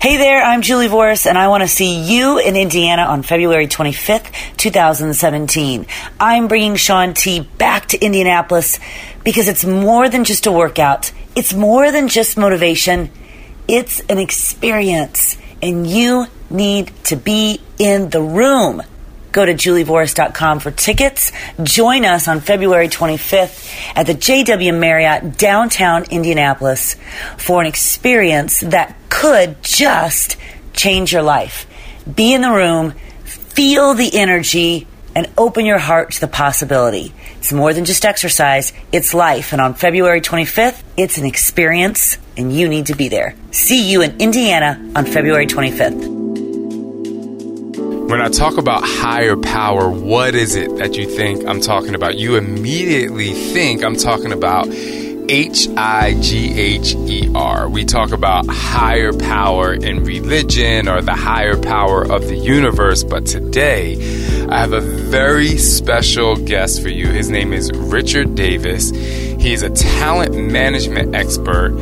Hey there, I'm Julie Voris, and I want to see you in Indiana on February 25th, 2017. I'm bringing Shaun T back to Indianapolis because it's more than just a workout. It's more than just motivation. It's an experience, and you need to be in the room. Go to julievoris.com for tickets. Join us on February 25th at the JW Marriott downtown Indianapolis for an experience that could just change your life. Be in the room, feel the energy, and open your heart to the possibility. It's more than just exercise, it's life. And on February 25th, it's an experience, and you need to be there. See you in Indiana on February 25th. When I talk about higher power, what is it that you think I'm talking about? You immediately think I'm talking about H I G H E R. We talk about higher power in religion or the higher power of the universe, but today I have a very special guest for you. His name is Richard Davis. He is a talent management expert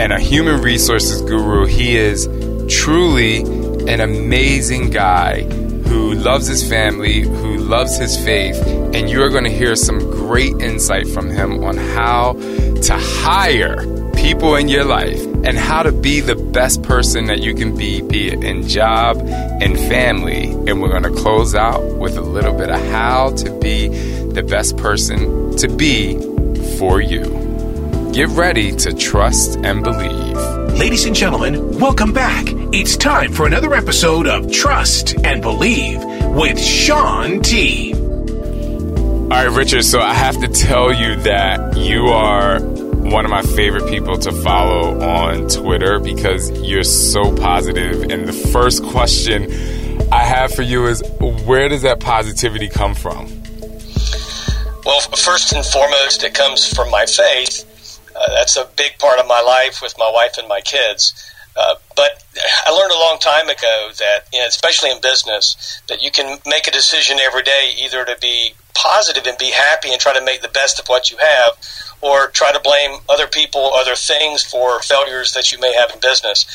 and a human resources guru. He is truly an amazing guy who loves his family, who loves his faith, and you are going to hear some great insight from him on how to hire people in your life and how to be the best person that you can be, be it in job and family. And we're going to close out with a little bit of how to be the best person to be for you. Get ready to trust and believe. Ladies and gentlemen, welcome back. It's time for another episode of Trust and Believe with Shaun T. All right, Richard, so I have to tell you that you are one of my favorite people to follow on Twitter because you're so positive. And the first question I have for you is where does that positivity come from? Well, first and foremost, it comes from my faith. Uh, that's a big part of my life with my wife and my kids. Uh, but I learned a long time ago that, you know, especially in business, that you can make a decision every day either to be positive and be happy and try to make the best of what you have, or try to blame other people, other things for failures that you may have in business.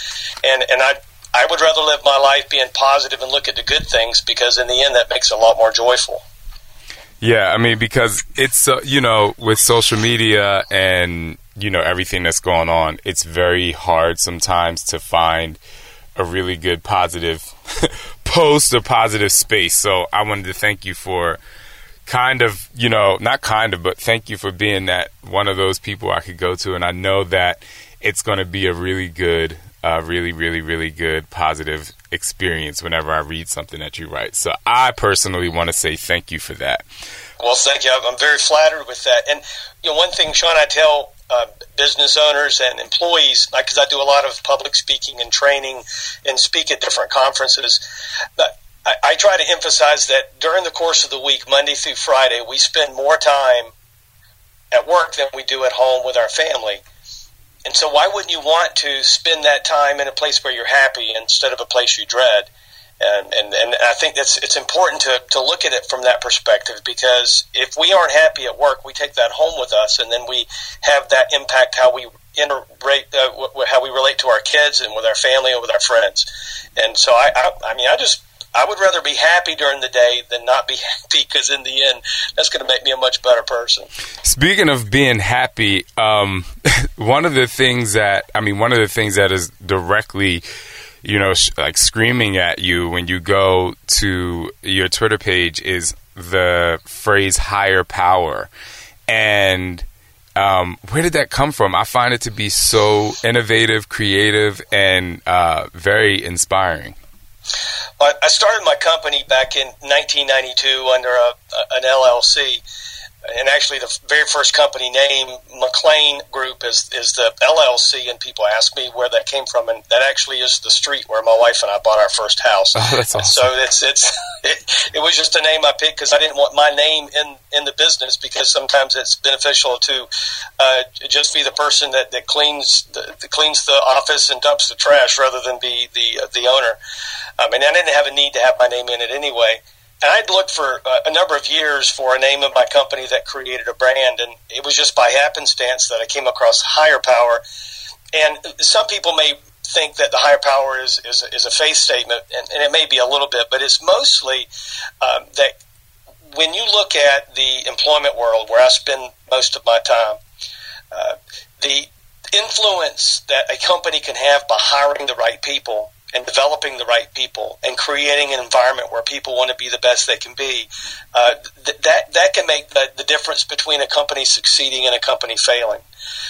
And and I I would rather live my life being positive and look at the good things because in the end that makes it a lot more joyful. Yeah, I mean because it's uh, you know with social media and you know everything that's going on, it's very hard sometimes to find a really good positive post or positive space. So I wanted to thank you for kind of, you know, not kind of, but thank you for being that one of those people I could go to. And I know that it's going to be a really good, uh, really, really, really good positive experience whenever I read something that you write. So I personally want to say thank you for that. Well, thank you. I'm very flattered with that. And you know, one thing, Shaun, I tell uh, business owners and employees, because I do a lot of public speaking and training, and speak at different conferences. But I, I try to emphasize that during the course of the week, Monday through Friday, we spend more time at work than we do at home with our family. And so, why wouldn't you want to spend that time in a place where you're happy instead of a place you dread? And, and, and I think that's it's important to, to look at it from that perspective because if we aren't happy at work, we take that home with us, and then we have that impact how we interrate uh, how we relate to our kids and with our family and with our friends. And so I, I, I mean, I just I would rather be happy during the day than not be happy because in the end, that's going to make me a much better person. Speaking of being happy, um, one of the things that I mean, one of the things that is directly you know, sh- like screaming at you when you go to your Twitter page is the phrase higher power. And um, where did that come from? I find it to be so innovative, creative, and uh, very inspiring. I started my company back in 1992 under a, an LLC and actually the very first company name McLean Group is is the LLC, and people ask me where that came from, and that actually is the street where my wife and I bought our first house. Oh, that's awesome. So it's it's it, it, was just a name I picked because I didn't want my name in in the business because sometimes it's beneficial to uh, just be the person that, that cleans the, that cleans the office and dumps the trash rather than be the the owner. Um, and I didn't have a need to have my name in it anyway. And I'd looked for uh, a number of years for a name of my company that created a brand, and it was just by happenstance that I came across Higher Power. And some people may think that the higher power is, is, is a faith statement, and, and, it may be a little bit, but it's mostly um, that when you look at the employment world where I spend most of my time, uh, the influence that a company can have by hiring the right people and developing the right people and creating an environment where people want to be the best they can be, uh, th- that that can make the, the difference between a company succeeding and a company failing.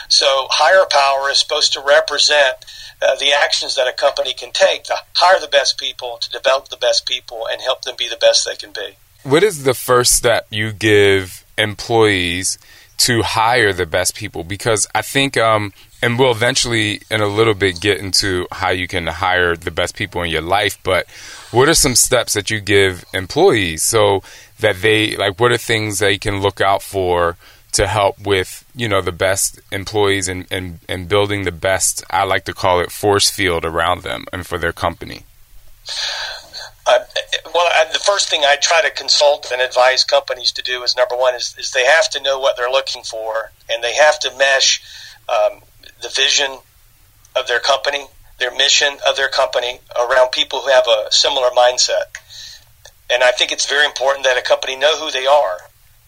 So, higher power is supposed to represent uh, the actions that a company can take to hire the best people, to develop the best people, and help them be the best they can be. What is the first step you give employees to hire the best people? Because I think um, and we'll eventually in a little bit get into how you can hire the best people in your life but what are some steps that you give employees so that they like what are things they can look out for to help with you know the best employees and, and, and building the best i like to call it force field around them and for their company? Uh, well, I, the first thing I try to consult and advise companies to do is number one is, is they have to know what they're looking for, and they have to mesh um, the vision of their company, their mission of their company around people who have a similar mindset. And I think it's very important that a company know who they are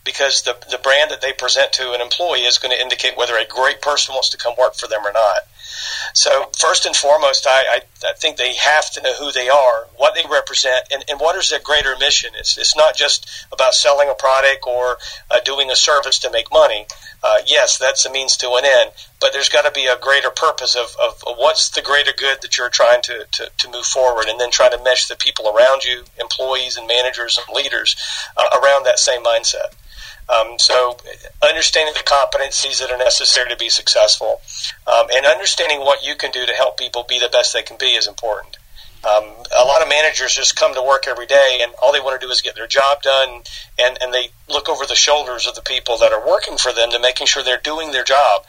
because the, the brand that they present to an employee is going to indicate whether a great person wants to come work for them or not. So first and foremost, I, I, I, think they have to know who they are, what they represent, and, and what is their greater mission. It's, it's not just about selling a product or uh, doing a service to make money. Uh, yes, that's a means to an end, but there's got to be a greater purpose of, of, what's the greater good that you're trying to, to, to, move forward, and then trying to mesh the people around you, employees and managers and leaders, uh, around that same mindset. Um, so, understanding the competencies that are necessary to be successful, um, and understanding what you can do to help people be the best they can be is important. A lot of managers just come to work every day, and all they want to do is get their job done, and, and they look over the shoulders of the people that are working for them to making sure they're doing their job.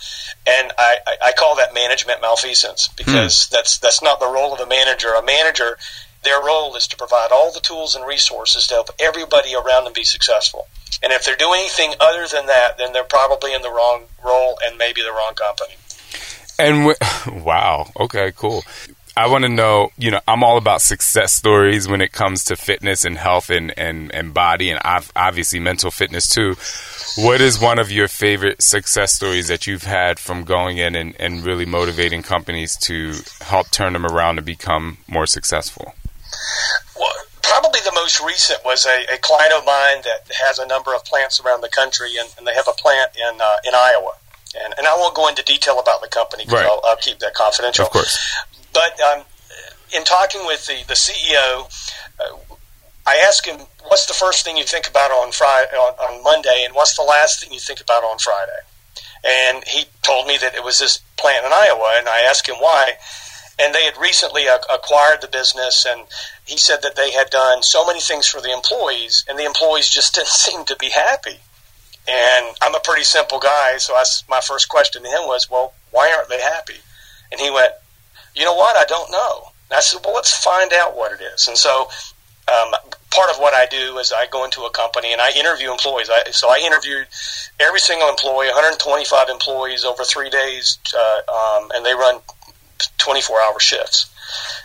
And I, I call that management malfeasance because hmm. that's that's not the role of a manager. A manager, their role is to provide all the tools and resources to help everybody around them be successful. And if they're doing anything other than that, then they're probably in the wrong role and maybe the wrong company. And wow, okay, cool. I want to know, you know, I'm all about success stories when it comes to fitness and health and, and, and body and obviously mental fitness too. What is one of your favorite success stories that you've had from going in and, and really motivating companies to help turn them around to become more successful? Well, probably the most recent was a, a, client of mine that has a number of plants around the country, and, and they have a plant in uh, in Iowa. And, and I won't go into detail about the company because right. I'll, I'll, keep that confidential. Of course. But um, in talking with the the CEO, uh, I asked him, "What's the first thing you think about on Friday on, on Monday, and what's the last thing you think about on Friday?" And he told me that it was this plant in Iowa, and I asked him why. And they had recently acquired the business and he said that they had done so many things for the employees and the employees just didn't seem to be happy. And i'm a pretty simple guy so I, my first question to him was well why aren't they happy? And he went you know what i don't know and i said well let's find out what it is and so um, part of what I do is I go into a company and I interview employees. I, so I interviewed every single employee, 125 employees over three days, uh, um, and they run 24 hour shifts.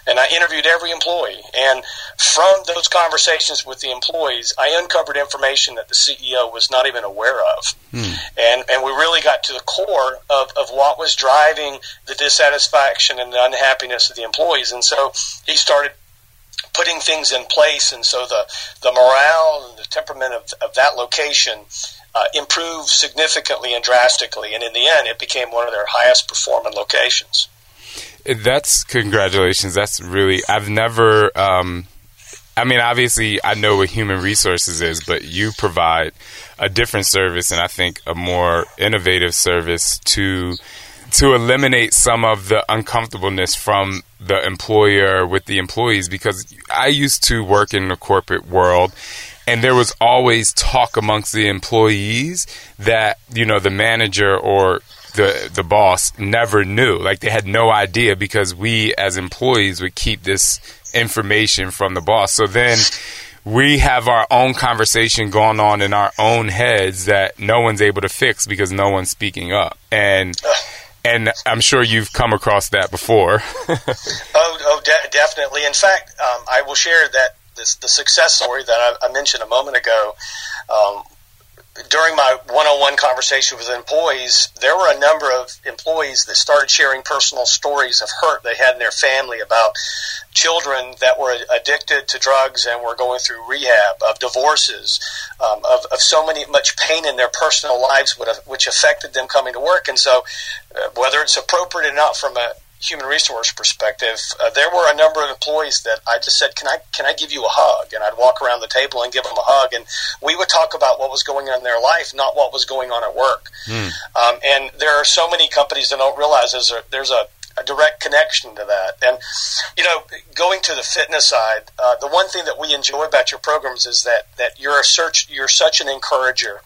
And I interviewed every employee. And from those conversations with the employees, I uncovered information that the CEO was not even aware of. Hmm. And, and we really got to the core of, of what was driving the dissatisfaction and the unhappiness of the employees. And so he started putting things in place. And so the, the morale and the temperament of, of that location uh, improved significantly and drastically. And in the end, it became one of their highest performing locations. That's congratulations. That's really, I've never, um, I mean, obviously, I know what human resources is, but you provide a different service and I think a more innovative service to to eliminate some of the uncomfortableness from the employer with the employees because I used to work in the corporate world and there was always talk amongst the employees that you know the manager or the the boss never knew like they had no idea because we as employees would keep this information from the boss so then we have our own conversation going on in our own heads that no one's able to fix because no one's speaking up and and I'm sure you've come across that before. oh, oh, de- definitely. In fact, um, I will share that this, the success story that I, I mentioned a moment ago. Um, during my one-on-one conversation with employees, there were a number of employees that started sharing personal stories of hurt they had in their family about children that were addicted to drugs and were going through rehab, of divorces, um, of, of so many much pain in their personal lives, which affected them coming to work. And so, uh, whether it's appropriate or not from a human resource perspective, uh, there were a number of employees that I just said, "Can I can I give you a hug?" And I'd walk around the table and give them a hug, and we would talk about what was going on in their life, not what was going on at work. Mm. Um, and there are so many companies that don't realize there's a, there's a a direct connection to that. And you know, going to the fitness side, uh, the one thing that we enjoy about your programs is that that you're a search, you're such an encourager,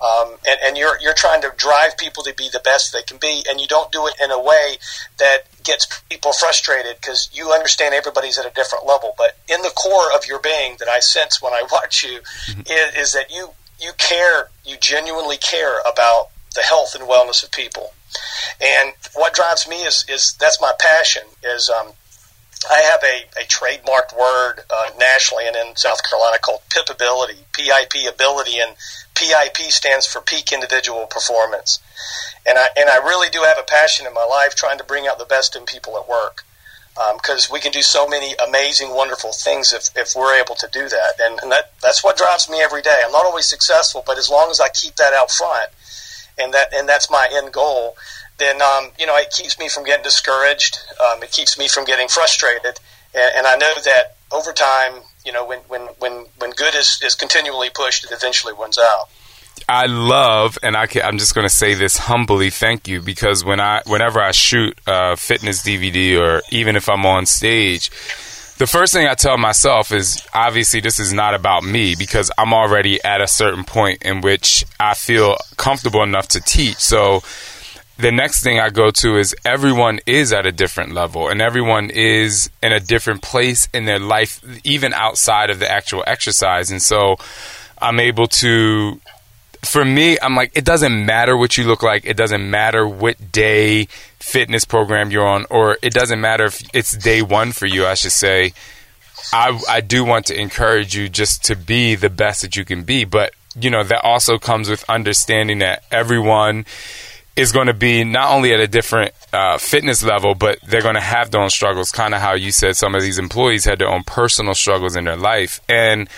um, and, and you're you're trying to drive people to be the best they can be, and you don't do it in a way that gets people frustrated because you understand everybody's at a different level. But in the core of your being, that I sense when I watch you, mm-hmm. is, is that you you care, you genuinely care about the health and wellness of people. And what drives me is, is that's my passion is um, I have a, a trademarked word uh, nationally and in South Carolina called PIP ability, PIP ability, and PIP stands for peak individual performance. And I, and I really do have a passion in my life trying to bring out the best in people at work because um, we can do so many amazing, wonderful things if, if we're able to do that. And, and that, that's what drives me every day. I'm not always successful, but as long as I keep that out front, and that and that's my end goal, then um, you know it keeps me from getting discouraged. Um, it keeps me from getting frustrated, and, and, I know that over time, you know, when when when when good is is continually pushed, it eventually wins out. I love, and I am just going to say this humbly, thank you, because when I, whenever I shoot a fitness DVD, or even if I'm on stage, the first thing I tell myself is obviously this is not about me because I'm already at a certain point in which I feel comfortable enough to teach. So the next thing I go to is everyone is at a different level and everyone is in a different place in their life, even outside of the actual exercise. And so I'm able to for me, I'm like, it doesn't matter what you look like. It doesn't matter what day fitness program you're on, or it doesn't matter if it's day one for you, I should say. I, I do want to encourage you just to be the best that you can be. But, you know, that also comes with understanding that everyone is going to be not only at a different uh, fitness level, but they're going to have their own struggles, kind of how you said some of these employees had their own personal struggles in their life. And,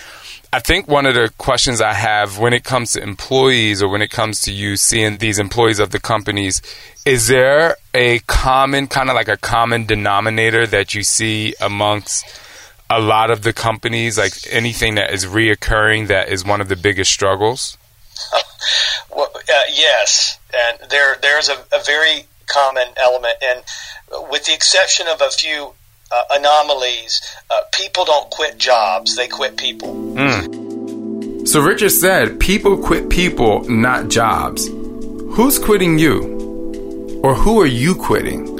I think one of the questions I have when it comes to employees or when it comes to you seeing these employees of the companies, is there a common, kind of like a common denominator that you see amongst a lot of the companies, like anything that is reoccurring that is one of the biggest struggles? well, uh, yes, and there there's a, a very common element, and with the exception of a few uh, anomalies. Uh, people don't quit jobs, they quit people. Mm. So Richard said, people quit people, not jobs. Who's quitting you? Or who are you quitting?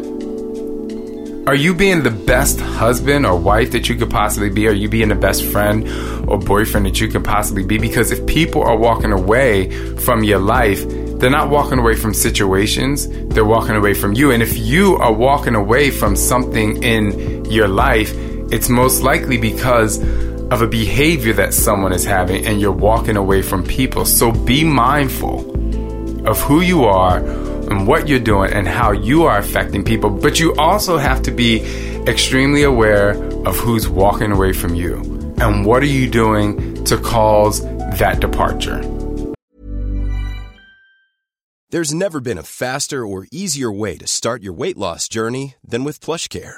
Are you being the best husband or wife that you could possibly be? Are you being the best friend or boyfriend that you could possibly be? Because if people are walking away from your life, they're not walking away from situations, they're walking away from you. And if you are walking away from something in your life, it's most likely because of a behavior that someone is having and you're walking away from people. So be mindful of who you are and what you're doing and how you are affecting people. But you also have to be extremely aware of who's walking away from you and what are you doing to cause that departure. There's never been a faster or easier way to start your weight loss journey than with PlushCare.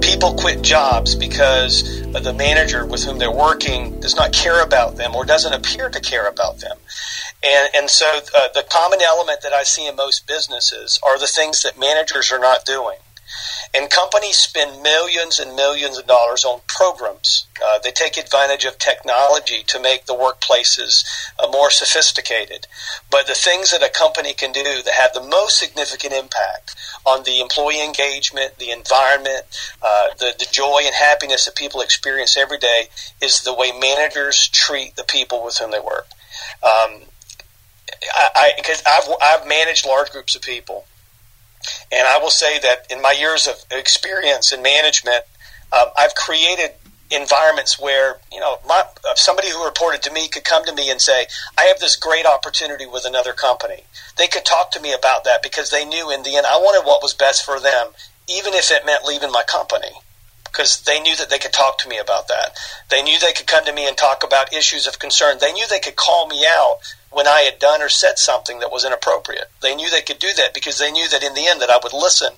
people quit jobs because the manager with whom they're working does not care about them or doesn't appear to care about them. And, and so uh, the common element that I see in most businesses are the things that managers are not doing. And companies spend millions and millions of dollars on programs. Uh, they take advantage of technology to make the workplaces uh, more sophisticated. But the things that a company can do that have the most significant impact on the employee engagement, the environment, uh, the, the joy and happiness that people experience every day is the way managers treat the people with whom they work. Um, I, because I've I've managed large groups of people, and I will say that in my years of experience in management, um, I've created environments where you know my, uh, somebody who reported to me could come to me and say, "I have this great opportunity with another company." They could talk to me about that because they knew in the end I wanted what was best for them, even if it meant leaving my company. Because they knew that they could talk to me about that. They knew they could come to me and talk about issues of concern. They knew they could call me out when I had done or said something that was inappropriate. They knew they could do that because they knew that in the end that I would listen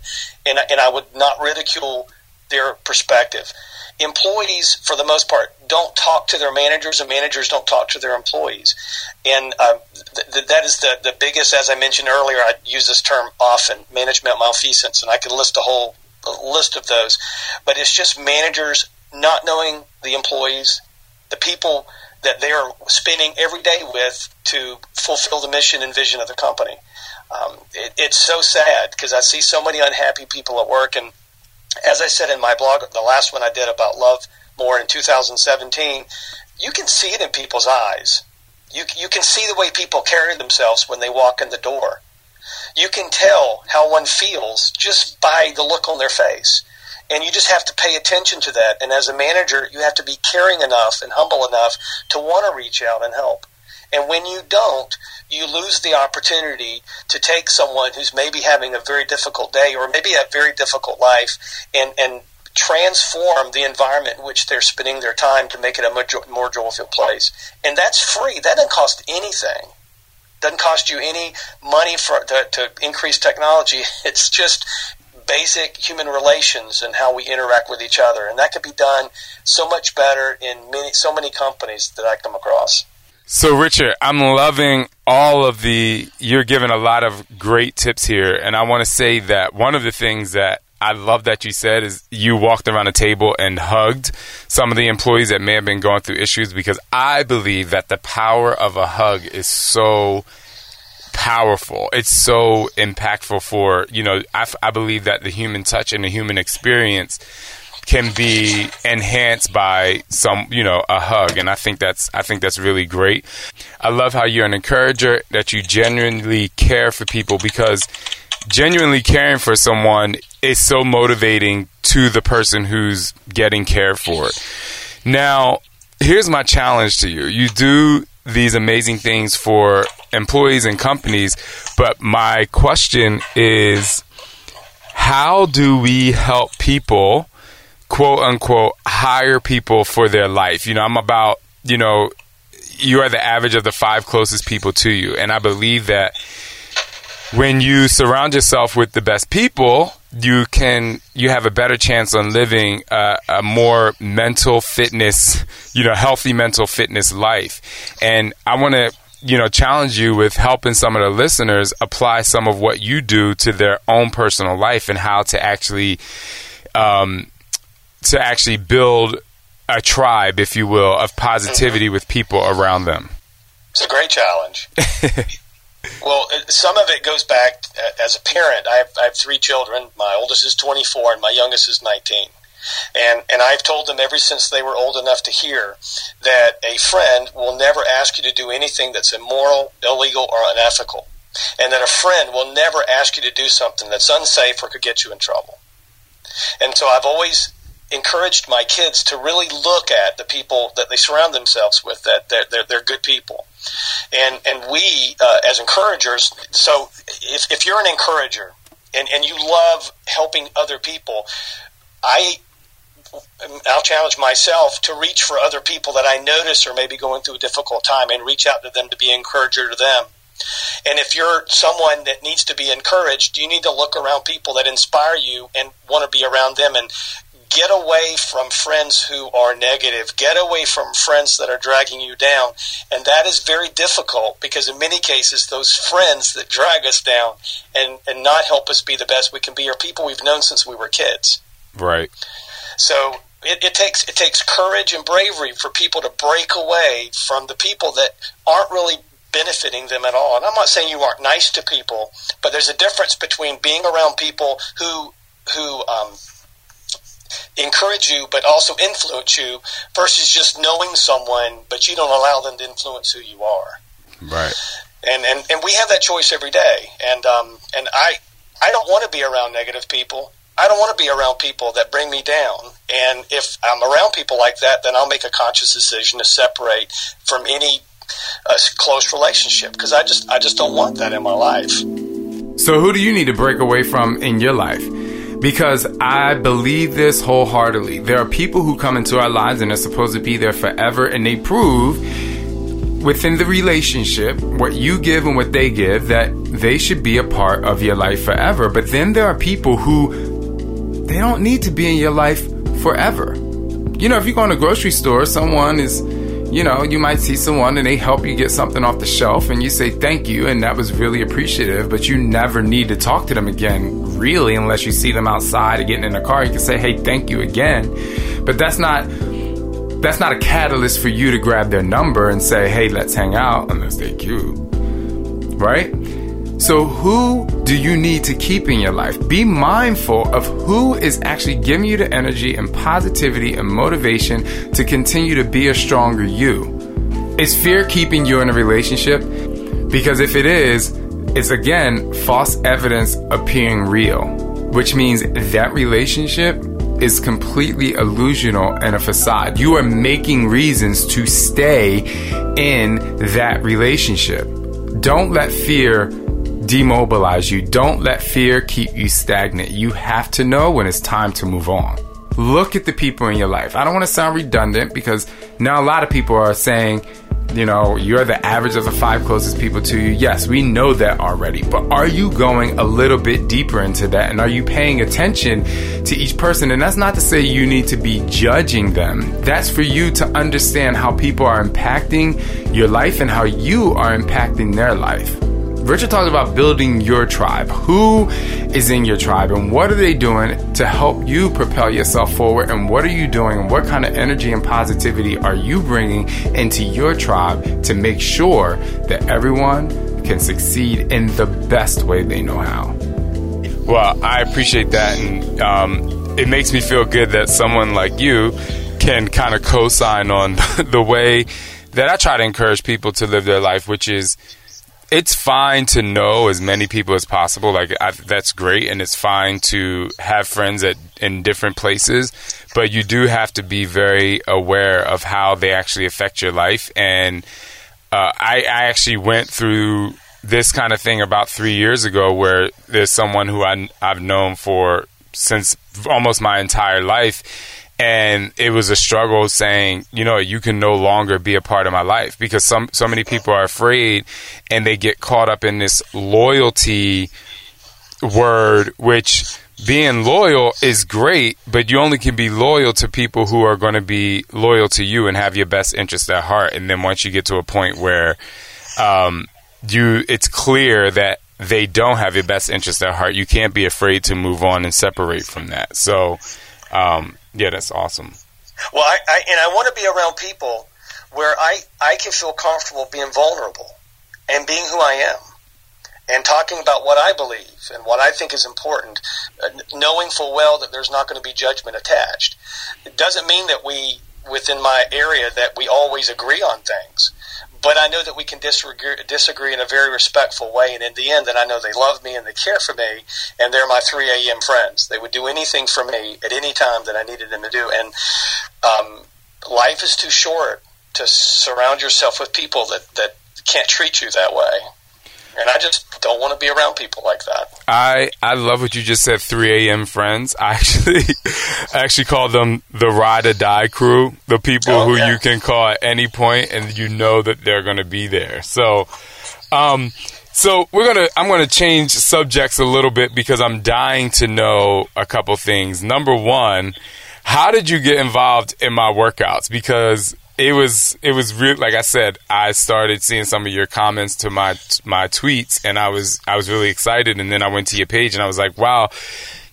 and, and I would not ridicule their perspective. Employees, for the most part, don't talk to their managers, and managers don't talk to their employees. And uh, th- th- that is the, the biggest, as I mentioned earlier, I use this term often management malfeasance, and I could list a whole list of those. But it's just managers not knowing the employees, the people that they are spending every day with to fulfill the mission and vision of the company. Um, it, it's so sad because I see so many unhappy people at work. And as I said in my blog, the last one I did about love more in 2017, you can see it in people's eyes. You, you can see the way people carry themselves when they walk in the door. You can tell how one feels just by the look on their face. And you just have to pay attention to that. And as a manager, you have to be caring enough and humble enough to want to reach out and help. And when you don't, you lose the opportunity to take someone who's maybe having a very difficult day or maybe a very difficult life and, and transform the environment in which they're spending their time to make it a more, more joyful place. And that's free. That doesn't cost anything. Doesn't cost you any money for to, to increase technology. It's just basic human relations and how we interact with each other, and that could be done so much better in many so many companies that I come across. So, Richard, I'm loving all of the. You're giving a lot of great tips here, and I want to say that one of the things that I love that you said is you walked around a table and hugged some of the employees that may have been going through issues because I believe that the power of a hug is so powerful. It's so impactful for, you know, I, I believe that the human touch and the human experience can be enhanced by some you know a hug and i think that's i think that's really great. I love how you're an encourager that you genuinely care for people because genuinely caring for someone is so motivating to the person who's getting cared for. Now here's my challenge to you. You do these amazing things for employees and companies. But my question is how do we help people, quote unquote, hire people for their life? You know, I'm about, you know, you are the average of the five closest people to you. And I believe that when you surround yourself with the best people, you can you have a better chance on living a, a, more mental fitness, you know, healthy mental fitness life. And I want to you know, challenge you with helping some of the listeners apply some of what you do to their own personal life and how to actually, um, to actually build a tribe, if you will, of positivity with people around them. It's a great challenge. well, some of it goes back uh, as a parent. I have, I have three children. My oldest is 24 and my youngest is 19. And, and I've told them ever since they were old enough to hear that a friend will never ask you to do anything that's immoral, illegal, or unethical. And that a friend will never ask you to do something that's unsafe or could get you in trouble. And so I've always encouraged my kids to really look at the people that they surround themselves with, that they're, they're, they're good people. And, and we, uh, as encouragers, so if, if you're an encourager and, and you love helping other people, I I'll challenge myself to reach for other people that I notice are maybe going through a difficult time and reach out to them to be an encourager to them. And if you're someone that needs to be encouraged, you need to look around people that inspire you and want to be around them and get away from friends who are negative. Get away from friends that are dragging you down. And that is very difficult because in many cases, those friends that drag us down and, and not help us be the best we can be are people we've known since we were kids. Right. So it, it, takes it takes courage and bravery for people to break away from the people that aren't really benefiting them at all. And I'm not saying you aren't nice to people, but there's a difference between being around people who who um, encourage you but also influence you versus just knowing someone but you don't allow them to influence who you are. Right. And and, and we have that choice every day. And um, and I I don't want to be around negative people. I don't want to be around people that bring me down. And if I'm around people like that, then I'll make a conscious decision to separate from any uh, close relationship because I just I just don't want that in my life. So who do you need to break away from in your life? Because I believe this wholeheartedly. There are people who come into our lives and are supposed to be there forever and they prove within the relationship, what you give and what they give, that they should be a part of your life forever. But then there are people who they don't need to be in your life forever. You know, if you go in a grocery store, someone is, you know, you might see someone and they help you get something off the shelf and you say thank you and that was really appreciative, but you never need to talk to them again, really, unless you see them outside or getting in a car. You can say, hey, thank you again. But that's not that's not a catalyst for you to grab their number and say, hey, let's hang out unless they're cute. Right? So, who do you need to keep in your life? Be mindful of who is actually giving you the energy and positivity and motivation to continue to be a stronger you. Is fear keeping you in a relationship? Because if it is, it's again false evidence appearing real, which means that relationship is completely illusional and a facade. You are making reasons to stay in that relationship. Don't let fear demobilize you. Don't let fear keep you stagnant. You have to know when it's time to move on. Look at the people in your life. I don't want to sound redundant because now a lot of people are saying, you know, you're the average of the five closest people to you. Yes, we know that already. But are you going a little bit deeper into that? And are you paying attention to each person? And that's not to say you need to be judging them. That's for you to understand how people are impacting your life and how you are impacting their life. Richard talks about building your tribe. Who is in your tribe and what are they doing to help you propel yourself forward? And what are you doing? And what kind of energy and positivity are you bringing into your tribe to make sure that everyone can succeed in the best way they know how? Well, I appreciate that. And um, it makes me feel good that someone like you can kind of co sign on the way that I try to encourage people to live their life, which is it's fine to know as many people as possible. Like I, that's great, and it's fine to have friends at in different places. But you do have to be very aware of how they actually affect your life. And uh, I, I actually went through this kind of thing about three years ago, where there's someone who I, I've known for since almost my entire life and it was a struggle saying, you know, you can no longer be a part of my life because some so many people are afraid and they get caught up in this loyalty word which being loyal is great, but you only can be loyal to people who are going to be loyal to you and have your best interest at heart. And then once you get to a point where um, you it's clear that they don't have your best interest at heart. You can't be afraid to move on and separate from that. So, um, yeah, that's awesome. Well, I, I and I want to be around people where I I can feel comfortable being vulnerable and being who I am and talking about what I believe and what I think is important, uh, knowing full well that there's not going to be judgment attached. It doesn't mean that we, within my area, that we always agree on things. But I know that we can disagree, disagree in a very respectful way, and in the end, that I know they love me and they care for me, and they're my 3 a.m. friends. They would do anything for me at any time that I needed them to do. And um, life is too short to surround yourself with people that, that can't treat you that way and I just don't want to be around people like that. I I love what you just said. 3 a.m. friends. I actually I actually call them the ride or die crew. The people oh, who yeah. you can call at any point, and you know that they're going to be there. So, um, so we're gonna I'm gonna change subjects a little bit because I'm dying to know a couple things. Number one. How did you get involved in my workouts? Because it was it was real like I said I started seeing some of your comments to my my tweets and I was I was really excited and then I went to your page and I was like wow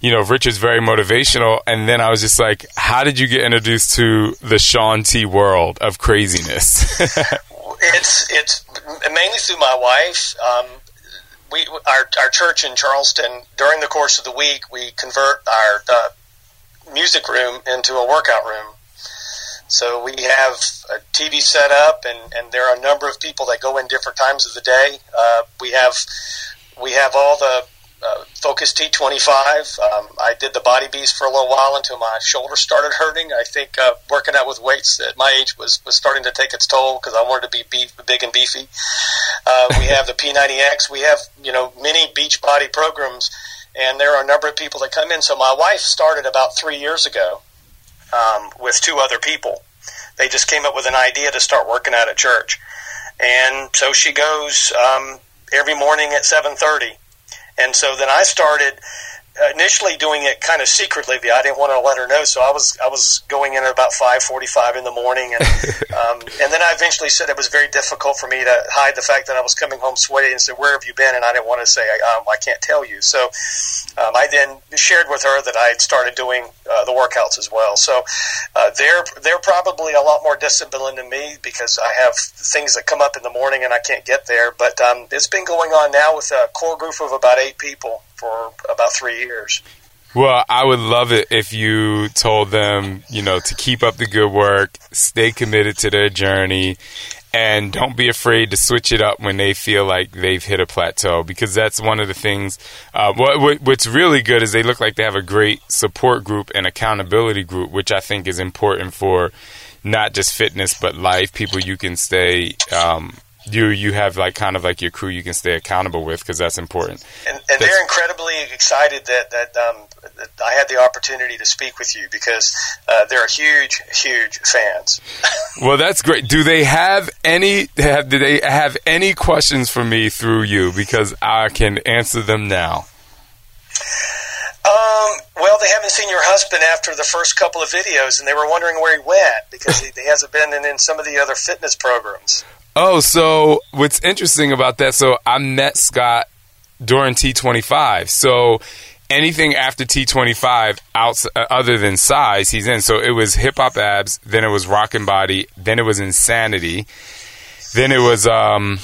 you know Richard's very motivational and then I was just like how did you get introduced to the Shaun T world of craziness? It's it's mainly through my wife. Um, we our our church in Charleston during the course of the week we convert our uh, music room into a workout room so we have a TV set up, and, and there are a number of people that go in different times of the day. Uh, we have we have all the uh, Focus T25. Um, I did the Body Beast for a little while until my shoulder started hurting. I think uh, working out with weights at my age was, was starting to take its toll because I wanted to be beef, big and beefy. Uh, we have the P90X. We have you know many Beachbody programs, and there are a number of people that come in. So my wife started about three years ago um, with two other people. They just came up with an idea to start working out at church, and so she goes um, every morning at seven thirty. And so then I started initially doing it kind of secretly. I didn't want to let her know, so I was I was going in at about five forty five in the morning, and um, and then I eventually said it was very difficult for me to hide the fact that I was coming home sweaty and said, "Where have you been?" And I didn't want to say, um, "I can't tell you." So um, I then shared with her that I had started doing uh, the workouts as well. So uh, they're they're probably a lot more disciplined than me because I have things that come up in the morning and I can't get there. But um, it's been going on now with a core group of about eight people for about three years. Well, I would love it if you told them, you know, to keep up the good work, stay committed to their journey, and don't be afraid to switch it up when they feel like they've hit a plateau because that's one of the things. Uh, what, what's really good is they look like they have a great support group and accountability group, which I think is important for not just fitness but life. People you can stay um, you you have like kind of like your crew you can stay accountable with because that's important. And, and they're incredibly excited that that, um, that, I had the opportunity to speak with you because uh, they're huge, huge fans. well, that's great. Do they have any? Have, do they have any questions for me through you? Because I can answer them now. Um, well, they haven't seen your husband after the first couple of videos, and they were wondering where he went because he, he hasn't been in, in some of the other fitness programs. Oh, so what's interesting about that? So I met Scott during T25. So anything after T25 out, uh, other than size, he's in. So it was hip hop abs, then it was rockin' body, then it was insanity, then it was um,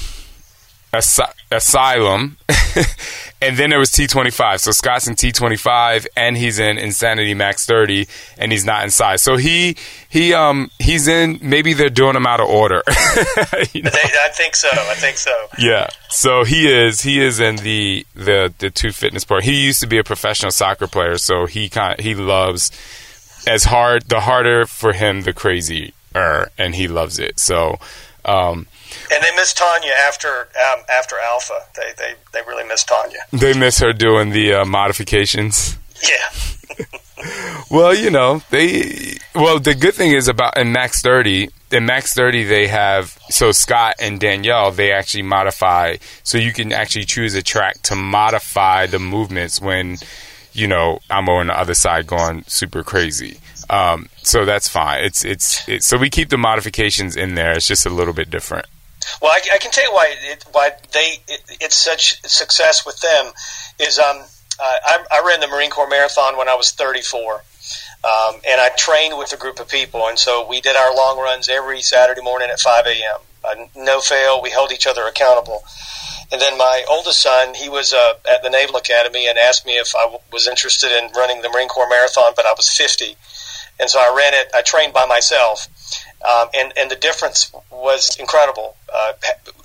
asylum, and then there was T25. So Scott's in T25, and he's in Insanity Max 30, and he's not in size. So he he um he's in. Maybe they're doing him out of order. you know? I think so. I think so. Yeah. So he is he is in the the the two fitness part. He used to be a professional soccer player, so he kind of, he loves as hard the harder for him the crazier, and he loves it. So. Um, and they miss Tanya after um, after Alpha. They, they they really miss Tanya. They miss her doing the uh, modifications. Yeah. well, you know they. Well, the good thing is about in Max Thirty. In Max Thirty, they have so Scott and Danielle. They actually modify, so you can actually choose a track to modify the movements when you know I'm on the other side going super crazy. Um, so that's fine. It's, it's it's so we keep the modifications in there. It's just a little bit different. Well, I, I, can tell you why it, why they it, it's such success with them is um, I, I ran the Marine Corps Marathon when I was 34. Um, and I trained with a group of people, and so we did our long runs every Saturday morning at 5 a.m. Uh, no fail. We held each other accountable. And then my oldest son, he was uh, at the Naval Academy and asked me if I w- was interested in running the Marine Corps Marathon, but I was 50. And so I ran it, I trained by myself. Um, and, and the difference was incredible. Uh,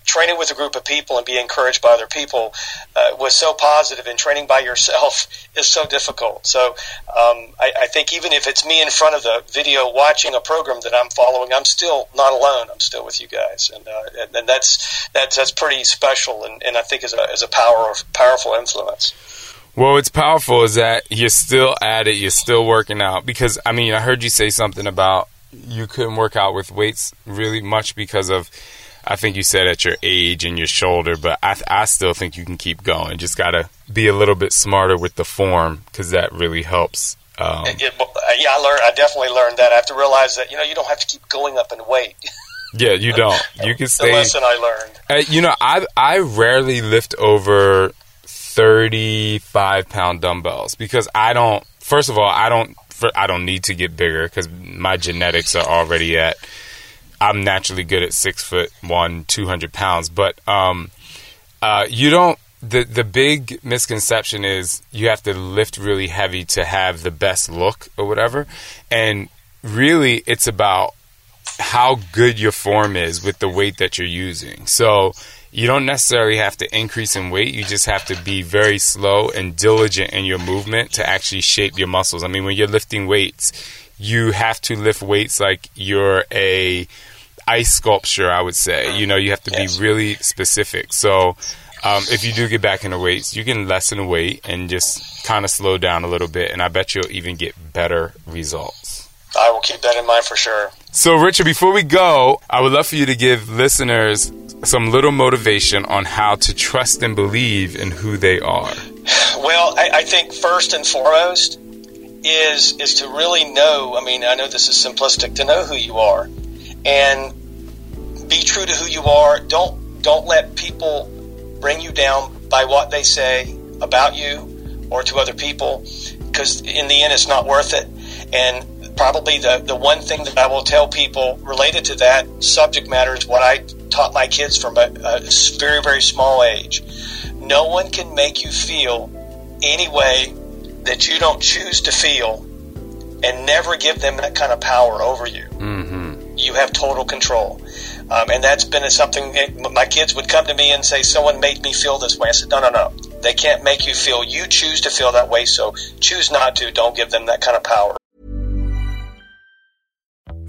training with a group of people and being encouraged by other people uh, was so positive, and training by yourself is so difficult. So um, I, I think even if it's me in front of the video watching a program that I'm following, I'm still not alone. I'm still with you guys, and uh, and, and that's that's that's pretty special, and, and I think is a is a power powerful influence. Well, what's powerful is that you're still at it, you're still working out. Because, I mean, I heard you say something about you couldn't work out with weights really much because of I think you said at your age and your shoulder, but I, I still think you can keep going. Just got to be a little bit smarter with the form because that really helps. Um, it, it, yeah, I learned. I definitely learned that. I have to realize that you know you don't have to keep going up in weight. yeah, you don't. You can stay. the lesson I learned. Uh, you know, I I rarely lift over thirty five pound dumbbells because I don't. First of all, I don't I don't need to get bigger because my genetics are already at. I'm naturally good at six foot one, two hundred pounds, but um, uh, you don't. The the big misconception is you have to lift really heavy to have the best look or whatever, and really it's about how good your form is with the weight that you're using. So you don't necessarily have to increase in weight. You just have to be very slow and diligent in your movement to actually shape your muscles. I mean, when you're lifting weights, you have to lift weights like you're a ice sculpture, I would say. You know, you have to be really specific. So, um, if you do get back into weights, you can lessen weight and just kind of slow down a little bit, and I bet you'll even get better results. I will keep that in mind for sure. So, Richard, before we go, I would love for you to give listeners some little motivation on how to trust and believe in who they are? Well, I, I think first and foremost is is to really know. I mean, I know this is simplistic to know who you are, and be true to who you are. Don't don't let people bring you down by what they say about you or to other people, because in the end, it's not worth it. And probably the, the one thing that I will tell people related to that subject matter is what I taught my kids from a, a very, very small age. No one can make you feel any way that you don't choose to feel and never give them that kind of power over you. Mm-hmm. You have total control. Um, and that's been something my kids would come to me and say, Someone made me feel this way. I said, No, no, no. They can't make you feel. You choose to feel that way, so choose not to. Don't give them that kind of power.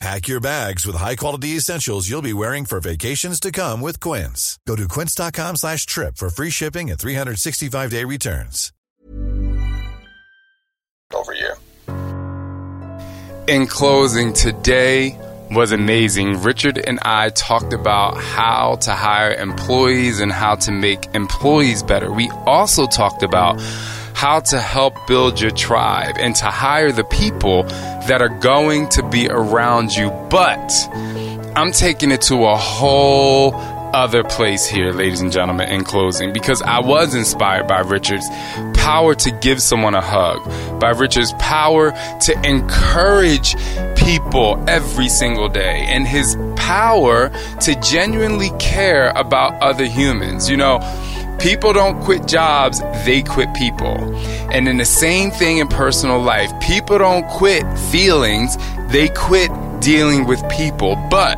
Pack your bags with high-quality essentials you'll be wearing for vacations to come with Quince. Go to quince.com slash trip for free shipping and 365-day returns. Over you. In closing, today was amazing. Richard and I talked about how to hire employees and how to make employees better. We also talked about how to help build your tribe and to hire the people that are going to be around you. But I'm taking it to a whole other place here, ladies and gentlemen, in closing, because I was inspired by Richard's power to give someone a hug, by Richard's power to encourage people every single day, and his power to genuinely care about other humans. You know, People don't quit jobs, they quit people. And in the same thing in personal life, people don't quit feelings, they quit dealing with people. But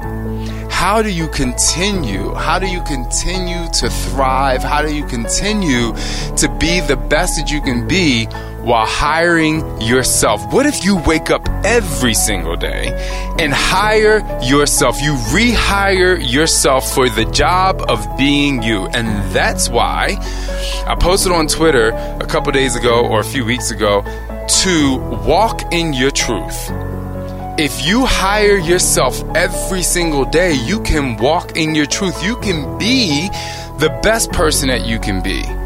how do you continue? How do you continue to thrive? How do you continue to be the best that you can be while hiring yourself? What if you wake up every single day and hire yourself? You rehire yourself for the job of being you. And that's why I posted on Twitter a couple days ago or a few weeks ago to walk in your truth. If you hire yourself every single day, you can walk in your truth. You can be the best person that you can be.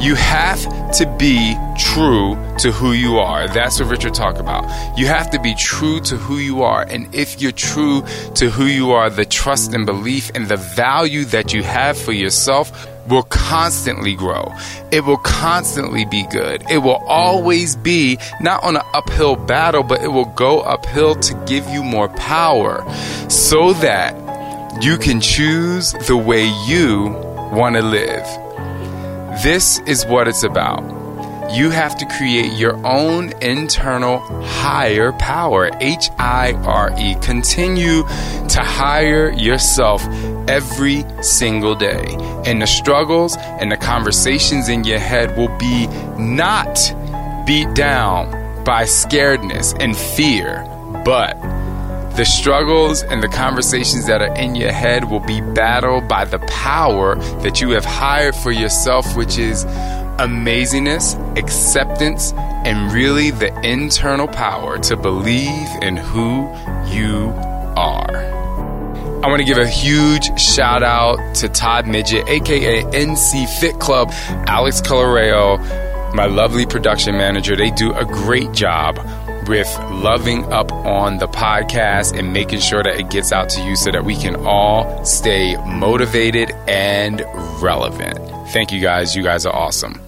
You have to be true to who you are. That's what Richard talked about. You have to be true to who you are. And if you're true to who you are, the trust and belief and the value that you have for yourself will constantly grow. It will constantly be good. It will always be not on an uphill battle, but it will go uphill to give you more power so that you can choose the way you want to live. This is what it's about. You have to create your own internal higher power, H I R E. Continue to hire yourself every single day. And the struggles and the conversations in your head will be not beat down by scaredness and fear, but the struggles and the conversations that are in your head will be battled by the power that you have hired for yourself, which is amazingness, acceptance, and really the internal power to believe in who you are. I want to give a huge shout out to Todd Midget, aka NC Fit Club, Alex Coloreo, my lovely production manager. They do a great job with loving up on the podcast and making sure that it gets out to you so that we can all stay motivated and relevant. Thank you guys. You guys are awesome.